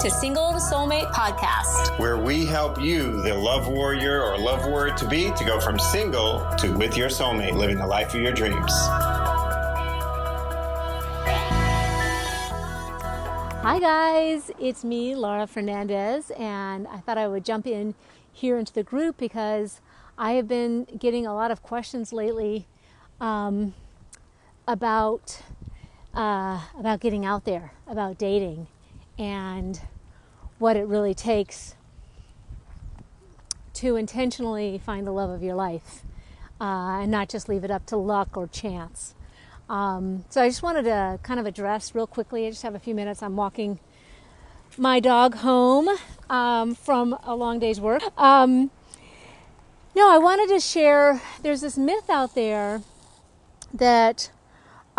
to Single to Soulmate podcast, where we help you, the love warrior or love warrior to be, to go from single to with your soulmate, living the life of your dreams. Hi, guys, it's me, Lara Fernandez, and I thought I would jump in here into the group because I have been getting a lot of questions lately um, about uh, about getting out there, about dating, and what it really takes to intentionally find the love of your life, uh, and not just leave it up to luck or chance. Um, so I just wanted to kind of address real quickly. I just have a few minutes. I'm walking my dog home um, from a long day's work. Um, no, I wanted to share. There's this myth out there that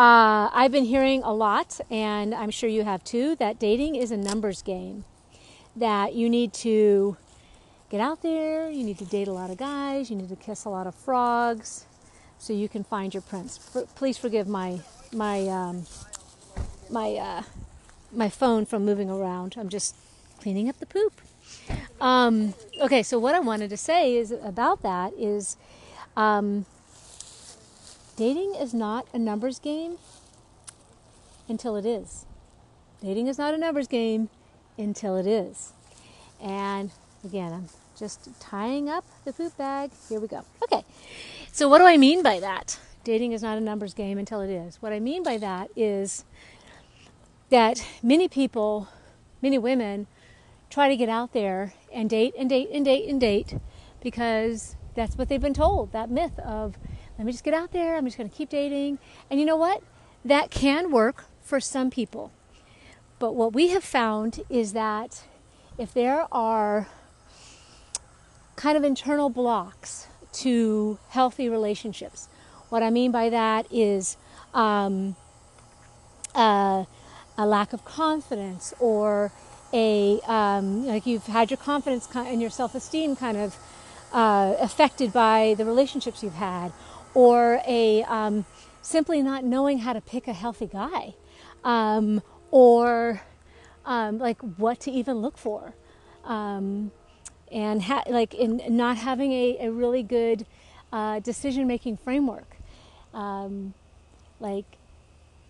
uh, I've been hearing a lot, and I'm sure you have too, that dating is a numbers game. That you need to get out there, you need to date a lot of guys, you need to kiss a lot of frogs, so you can find your prince. For, please forgive my my um, my uh, my phone from moving around. I'm just cleaning up the poop. Um, okay, so what I wanted to say is about that is. Um, dating is not a numbers game until it is. Dating is not a numbers game until it is. And again, I'm just tying up the poop bag. Here we go. Okay. So, what do I mean by that? Dating is not a numbers game until it is. What I mean by that is that many people, many women, try to get out there and date and date and date and date because that's what they've been told that myth of let me just get out there, I'm just going to keep dating. And you know what? That can work for some people. But what we have found is that if there are kind of internal blocks to healthy relationships, what I mean by that is um, uh, a lack of confidence or a um, like you've had your confidence and your self-esteem kind of uh, affected by the relationships you've had or a um, simply not knowing how to pick a healthy guy, um, or um, like what to even look for, um, and ha- like in not having a, a really good uh, decision making framework. Um, like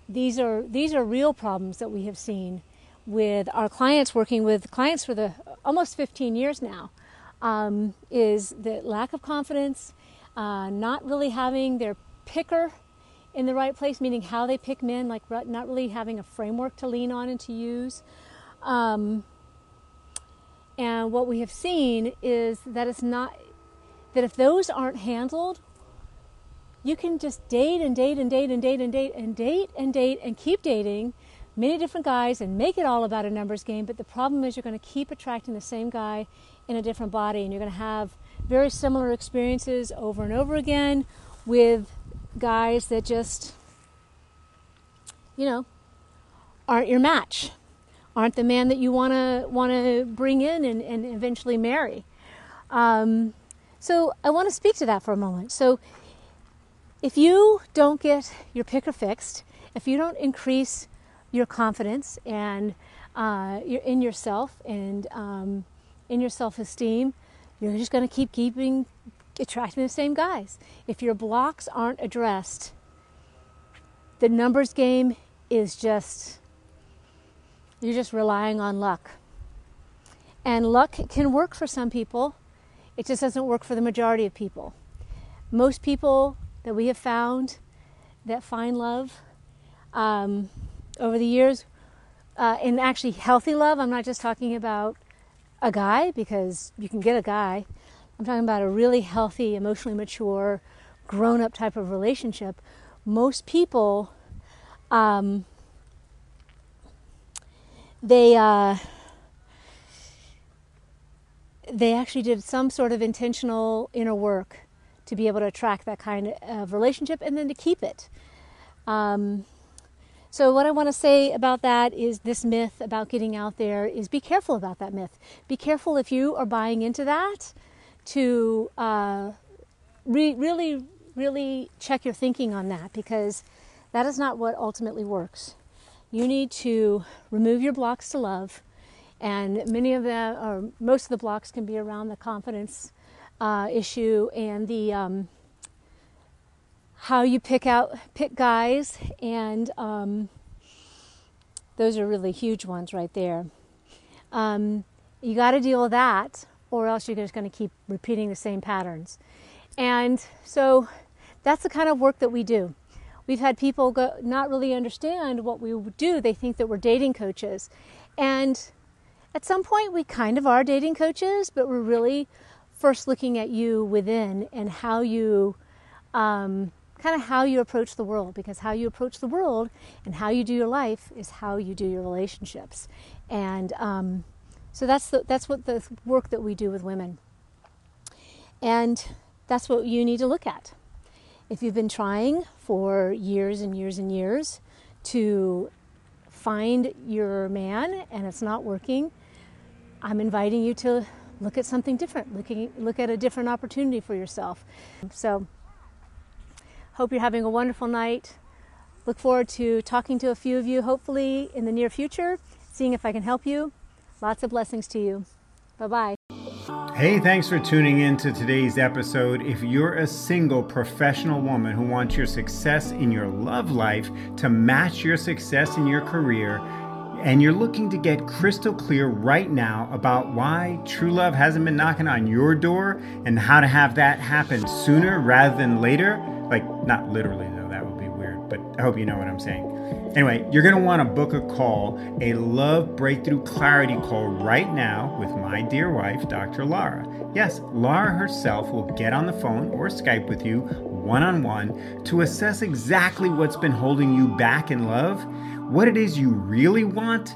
these are these are real problems that we have seen with our clients working with clients for the almost 15 years now um, is the lack of confidence uh, not really having their picker in the right place, meaning how they pick men, like not really having a framework to lean on and to use. Um, and what we have seen is that it's not, that if those aren't handled, you can just date and date and date and date and date and date and date and keep dating many different guys and make it all about a numbers game. But the problem is you're going to keep attracting the same guy in a different body and you're going to have very similar experiences over and over again with guys that just, you know, aren't your match, aren't the man that you want to want to bring in and, and eventually marry. Um, so I want to speak to that for a moment. So if you don't get your picker fixed, if you don't increase your confidence and uh, in yourself and um, in your self-esteem, you're just going to keep keeping attracting the same guys. If your blocks aren't addressed, the numbers game is just you're just relying on luck. And luck can work for some people. It just doesn't work for the majority of people. Most people that we have found that find love um, over the years, uh, and actually healthy love, I'm not just talking about a guy because you can get a guy. I'm talking about a really healthy, emotionally mature, grown up type of relationship. Most people, um, they, uh, they actually did some sort of intentional inner work to be able to attract that kind of relationship and then to keep it. Um, so, what I want to say about that is this myth about getting out there is be careful about that myth. Be careful if you are buying into that to uh, re- really, really check your thinking on that because that is not what ultimately works. You need to remove your blocks to love And many of them, or most of the blocks, can be around the confidence uh, issue and the um, how you pick out pick guys, and um, those are really huge ones right there. Um, you got to deal with that, or else you're just going to keep repeating the same patterns. And so that's the kind of work that we do. We've had people go, not really understand what we do. They think that we're dating coaches. And at some point, we kind of are dating coaches, but we're really first looking at you within and how you, um, kind of how you approach the world. Because how you approach the world and how you do your life is how you do your relationships. And um, so that's the, that's what the work that we do with women. And that's what you need to look at. If you've been trying for years and years and years to find your man and it's not working, I'm inviting you to look at something different, looking, look at a different opportunity for yourself. So, hope you're having a wonderful night. Look forward to talking to a few of you, hopefully in the near future, seeing if I can help you. Lots of blessings to you. Bye bye. Hey, thanks for tuning in to today's episode. If you're a single professional woman who wants your success in your love life to match your success in your career, and you're looking to get crystal clear right now about why true love hasn't been knocking on your door and how to have that happen sooner rather than later, like not literally though, that would be weird, but I hope you know what I'm saying. Anyway, you're going to want to book a call, a love breakthrough clarity call right now with my dear wife, Dr. Lara. Yes, Lara herself will get on the phone or Skype with you one on one to assess exactly what's been holding you back in love, what it is you really want,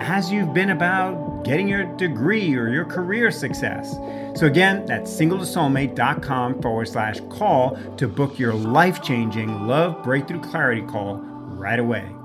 as you've been about getting your degree or your career success. So, again, that's singletosoulmate.com forward slash call to book your life changing love breakthrough clarity call right away.